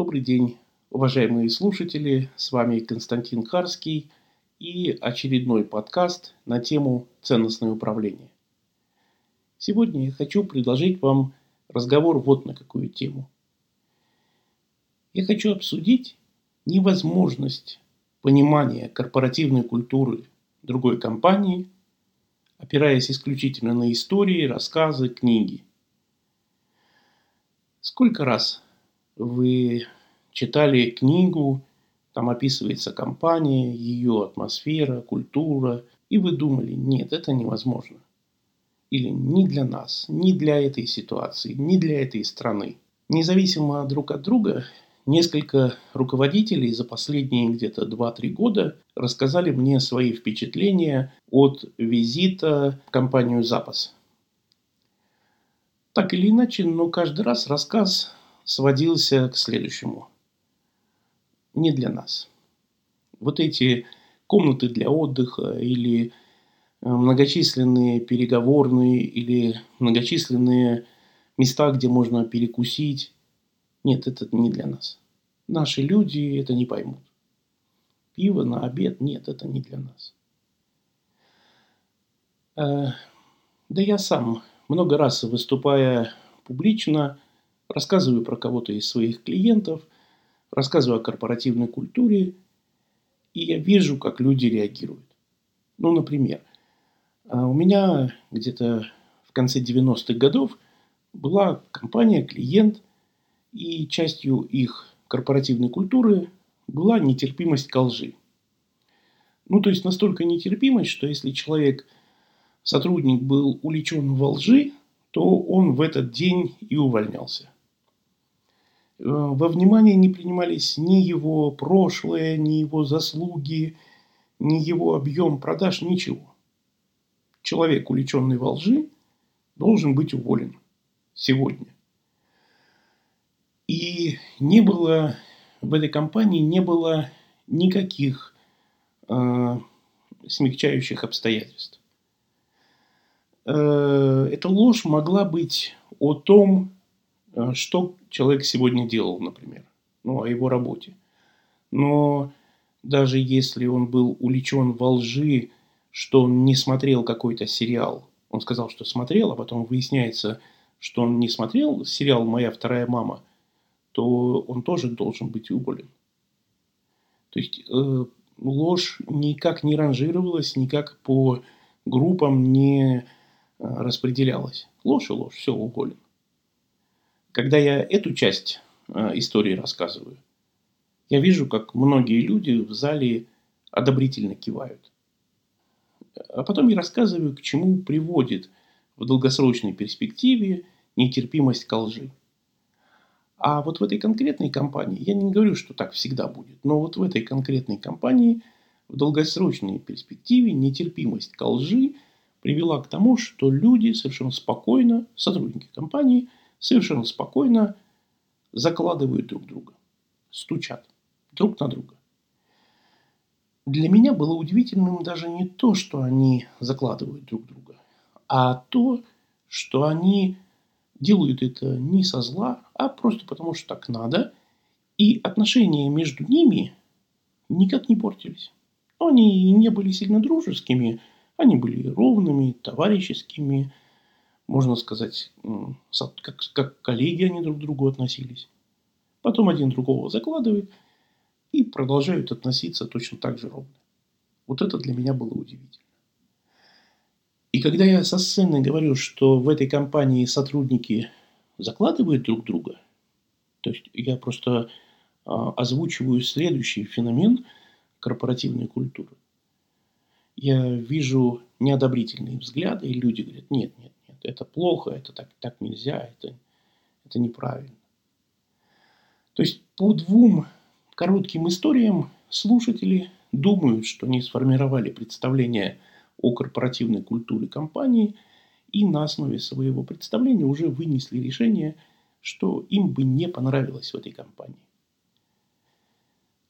Добрый день, уважаемые слушатели. С вами Константин Харский и очередной подкаст на тему ценностное управление. Сегодня я хочу предложить вам разговор вот на какую тему. Я хочу обсудить невозможность понимания корпоративной культуры другой компании, опираясь исключительно на истории, рассказы, книги. Сколько раз вы читали книгу, там описывается компания, ее атмосфера, культура, и вы думали, нет, это невозможно. Или не для нас, не для этой ситуации, не для этой страны. Независимо друг от друга, несколько руководителей за последние где-то 2-3 года рассказали мне свои впечатления от визита в компанию «Запас». Так или иначе, но каждый раз рассказ сводился к следующему. Не для нас. Вот эти комнаты для отдыха или э, многочисленные переговорные или многочисленные места, где можно перекусить. Нет, это не для нас. Наши люди это не поймут. Пиво на обед, нет, это не для нас. Э, да я сам много раз выступая публично – рассказываю про кого-то из своих клиентов, рассказываю о корпоративной культуре, и я вижу, как люди реагируют. Ну, например, а, у меня где-то в конце 90-х годов была компания, клиент, и частью их корпоративной культуры была нетерпимость к лжи. Ну, то есть настолько нетерпимость, что если человек, сотрудник был уличен во лжи, то он в этот день и увольнялся. Э, во внимание не принимались ни его прошлое, ни его заслуги, ни его объем продаж, ничего. Человек, увлеченный во лжи, должен быть уволен сегодня. И не было в этой компании не было никаких э, смягчающих обстоятельств. Э, эта ложь могла быть о том, что человек сегодня делал, например, ну, о его работе. Но даже если он был увлечен во лжи, что он не смотрел какой-то сериал, он сказал, что смотрел, а потом выясняется, что он не смотрел сериал «Моя вторая мама», то он тоже должен быть уволен. То есть э, ложь никак не ранжировалась, никак по группам не э, распределялась. Ложь и ложь, все, уволен. Когда я эту часть э, истории рассказываю, я вижу, как многие люди в зале одобрительно кивают. А потом я рассказываю, к чему приводит в долгосрочной перспективе нетерпимость к лжи. А вот в этой конкретной компании, я не говорю, что так всегда будет, но вот в этой конкретной компании в долгосрочной перспективе нетерпимость к лжи привела к тому, что люди совершенно спокойно, сотрудники компании – совершенно спокойно закладывают друг друга, стучат друг на друга. Для меня было удивительным даже не то, что они закладывают друг друга, а то, что они делают это не со зла, а просто потому, что так надо, и отношения между ними никак не портились. Они не были сильно дружескими, они были ровными, товарищескими, можно сказать, как, как коллеги они друг к другу относились. Потом один другого закладывает и продолжают относиться точно так же ровно. Вот это для меня было удивительно. И когда я со сцены говорю, что в этой компании сотрудники закладывают друг друга, то есть я просто а, озвучиваю следующий феномен корпоративной культуры. Я вижу неодобрительные взгляды, и люди говорят, нет, нет, это плохо, это так, так нельзя, это, это неправильно. То есть по двум коротким историям слушатели думают, что они сформировали представление о корпоративной культуре компании и на основе своего представления уже вынесли решение, что им бы не понравилось в этой компании.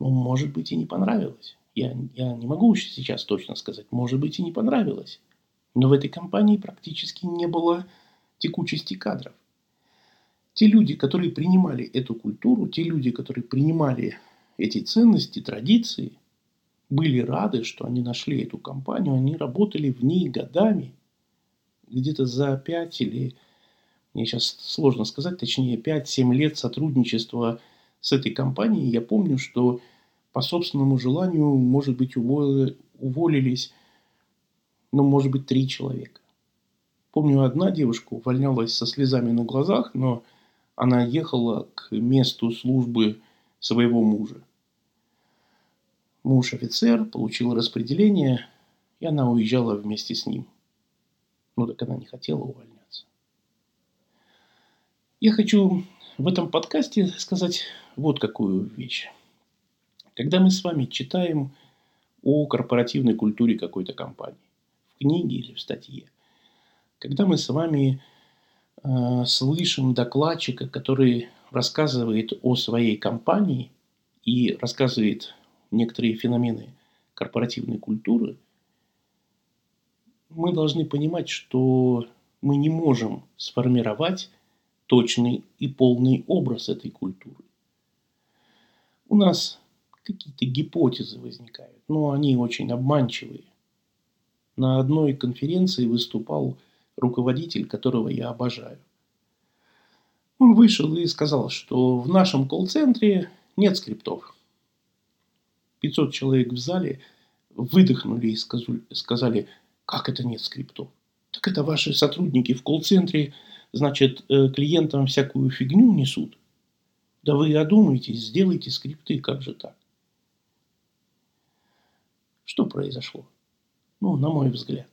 Ну, может быть, и не понравилось. Я, я не могу сейчас точно сказать. Может быть, и не понравилось. Но в этой компании практически не было текучести кадров. те люди, которые принимали эту культуру, те люди, которые принимали эти ценности, традиции, были рады, что они нашли эту компанию, они работали в ней годами, где-то за пять или, мне сейчас сложно сказать, точнее 5-7 лет сотрудничества с этой компанией, я помню, что по собственному желанию, может быть, уволились, ну, может быть, три человека. Помню, одна девушка увольнялась со слезами на глазах, но она ехала к месту службы своего мужа. Муж офицер, получил распределение, и она уезжала вместе с ним. Ну так она не хотела увольняться. Я хочу в этом подкасте сказать вот какую вещь. Когда мы с вами читаем о корпоративной культуре какой-то компании, книге или в статье, когда мы с вами э, слышим докладчика, который рассказывает о своей компании и рассказывает некоторые феномены корпоративной культуры, мы должны понимать, что мы не можем сформировать точный и полный образ этой культуры. У нас какие-то гипотезы возникают, но они очень обманчивые. На одной конференции выступал руководитель, которого я обожаю. Он вышел и сказал, что в нашем колл-центре нет скриптов. 500 человек в зале выдохнули и сказали, как это нет скриптов? Так это ваши сотрудники в колл-центре, значит, э, клиентам всякую фигню несут. Да вы одумайтесь, сделайте скрипты, как же так? Что произошло? Ну, на мой взгляд.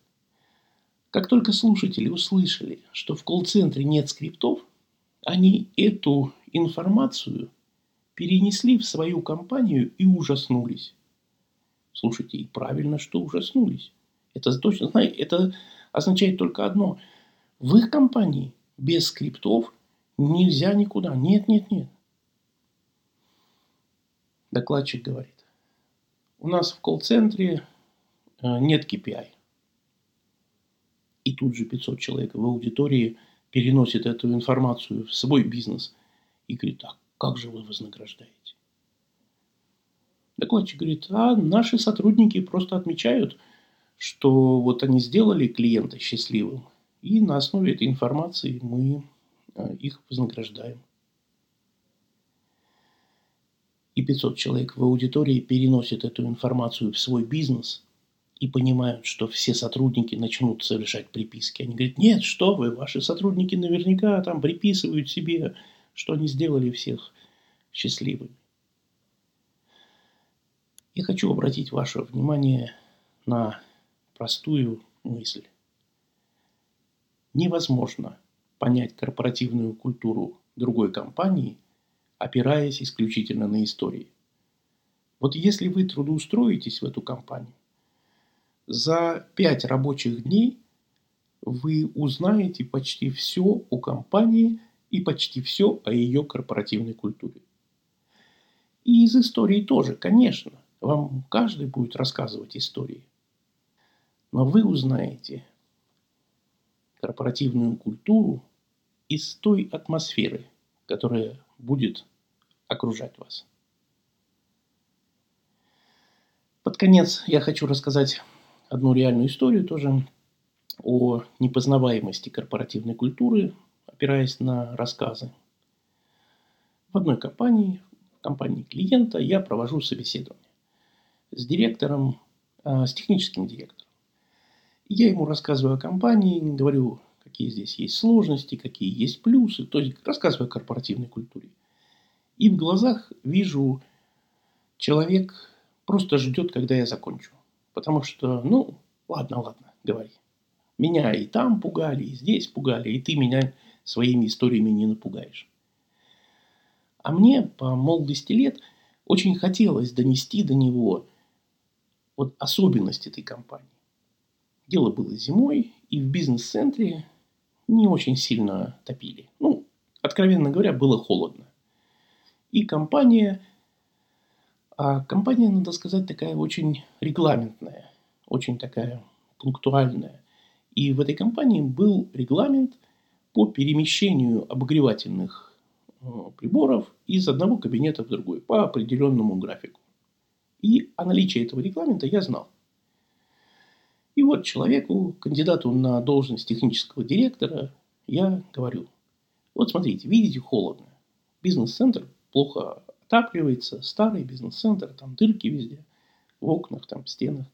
Как только слушатели услышали, что в колл-центре нет скриптов, они эту информацию перенесли в свою компанию и ужаснулись. Слушайте, и правильно, что ужаснулись. Это точно, знаете, это означает только одно. В их компании без скриптов нельзя никуда. Нет, нет, нет. Докладчик говорит. У нас в колл-центре нет KPI. И тут же 500 человек в аудитории переносит эту информацию в свой бизнес и говорит, так, как же вы вознаграждаете? Докладчик говорит, а наши сотрудники просто отмечают, что вот они сделали клиента счастливым, и на основе этой информации мы а, их вознаграждаем. И 500 человек в аудитории переносят эту информацию в свой бизнес и понимают, что все сотрудники начнут совершать приписки. Они говорят, нет, что вы, ваши сотрудники наверняка там приписывают себе что они сделали всех счастливыми. Я хочу обратить ваше внимание на простую мысль. Невозможно понять корпоративную культуру другой компании, опираясь исключительно на истории. Вот если вы трудоустроитесь в эту компанию, за пять рабочих дней вы узнаете почти все о компании – и почти все о ее корпоративной культуре. И из истории тоже, конечно. Вам каждый будет рассказывать истории. Но вы узнаете корпоративную культуру из той атмосферы, которая будет окружать вас. Под конец я хочу рассказать одну реальную историю тоже о непознаваемости корпоративной культуры опираясь на рассказы. В одной компании, в компании клиента, я провожу собеседование с директором, а, с техническим директором. Я ему рассказываю о компании, говорю, какие здесь есть сложности, какие есть плюсы, то есть рассказываю о корпоративной культуре. И в глазах вижу, человек просто ждет, когда я закончу. Потому что, ну, ладно, ладно, говори. Меня и там пугали, и здесь пугали, и ты меня своими историями не напугаешь. А мне по молодости лет очень хотелось донести до него вот особенность этой компании. Дело было зимой, и в бизнес-центре не очень сильно топили. Ну, откровенно говоря, было холодно. И компания, а компания, надо сказать, такая очень регламентная, очень такая пунктуальная. И в этой компании был регламент – по перемещению обогревательных приборов из одного кабинета в другой по определенному графику. И о наличии этого регламента я знал. И вот человеку, кандидату на должность технического директора, я говорю, вот смотрите, видите, холодно. Бизнес-центр плохо отапливается, старый бизнес-центр, там дырки везде, в окнах, там, в стенах.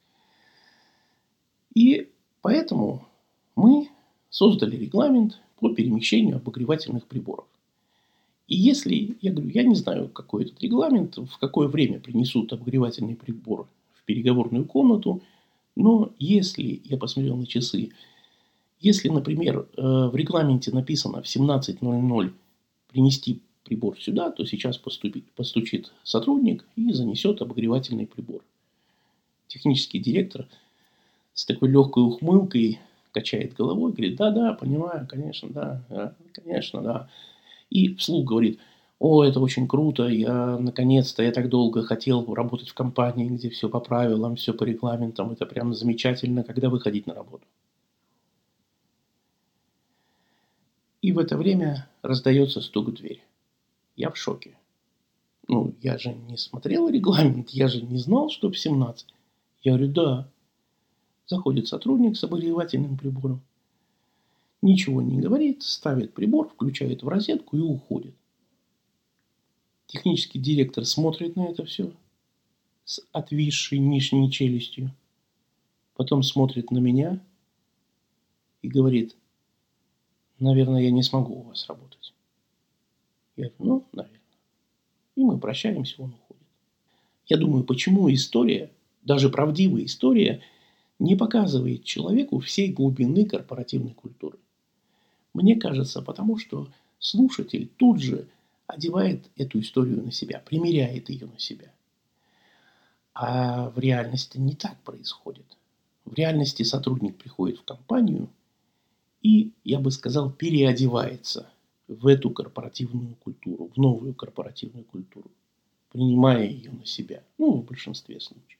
И поэтому мы создали регламент по перемещению обогревательных приборов. И если, я говорю, я не знаю, какой этот регламент, в какое время принесут обогревательный прибор в переговорную комнату, но если, я посмотрел на часы, если, например, э, в регламенте написано в 17.00 принести прибор сюда, то сейчас поступит, постучит сотрудник и занесет обогревательный прибор. Технический директор с такой легкой ухмылкой качает головой, говорит, да-да, понимаю, конечно, да, конечно, да. И вслух говорит, о, это очень круто, я наконец-то, я так долго хотел работать в компании, где все по правилам, все по регламентам, это прям замечательно, когда выходить на работу. И в это время раздается стук в дверь. Я в шоке. Ну, я же не смотрел регламент, я же не знал, что в 17. Я говорю, да. Заходит сотрудник с обогревательным прибором. Ничего не говорит, ставит прибор, включает в розетку и уходит. Технический директор смотрит на это все с отвисшей нижней челюстью. Потом смотрит на меня и говорит, наверное, я не смогу у вас работать. Я говорю, ну, наверное. И мы прощаемся, он уходит. Я думаю, почему история, даже правдивая история, не показывает человеку всей глубины корпоративной культуры. Мне кажется, потому что слушатель тут же одевает эту историю на себя, примеряет ее на себя. А в реальности не так происходит. В реальности сотрудник приходит в компанию – и, я бы сказал, переодевается в эту корпоративную культуру, в новую корпоративную культуру, принимая ее на себя, ну, в большинстве случаев.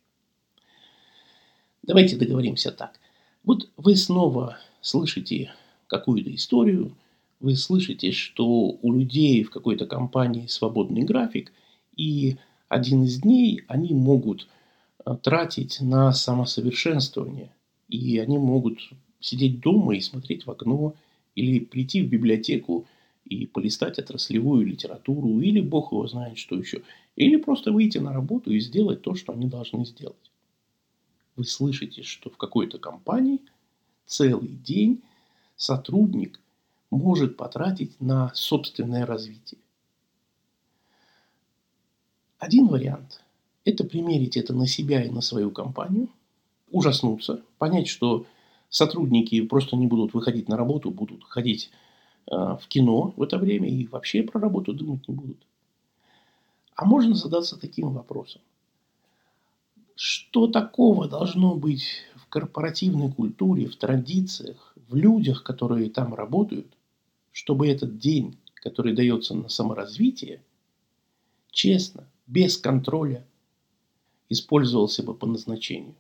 Давайте договоримся так. Вот вы снова слышите какую-то историю, вы слышите, что у людей в какой-то компании свободный график, и один из дней они могут э, тратить на самосовершенствование, и они могут сидеть дома и смотреть в окно, или прийти в библиотеку и полистать отраслевую литературу, или бог его знает что еще, или просто выйти на работу и сделать то, что они должны сделать. Вы слышите, что в какой-то компании целый день сотрудник может потратить на собственное развитие. Один вариант – это примерить это на себя и на свою компанию, ужаснуться, понять, что сотрудники просто не будут выходить на работу, будут ходить в кино в это время и вообще про работу думать не будут. А можно задаться таким вопросом. Что такого должно быть в корпоративной культуре, в традициях, в людях, которые там работают, чтобы этот день, который дается на саморазвитие, честно, без контроля, использовался бы по назначению?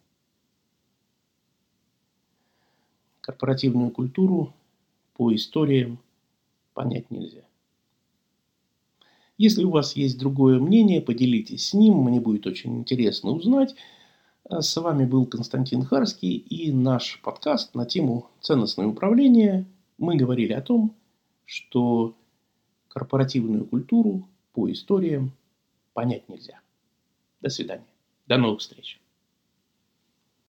корпоративную культуру по историям понять нельзя. Если у вас есть другое мнение, поделитесь с ним, мне будет очень интересно узнать. А с вами был Константин Харский и наш подкаст на тему ценностное управление. Мы говорили о том, что корпоративную культуру по историям понять нельзя. До свидания. До новых встреч.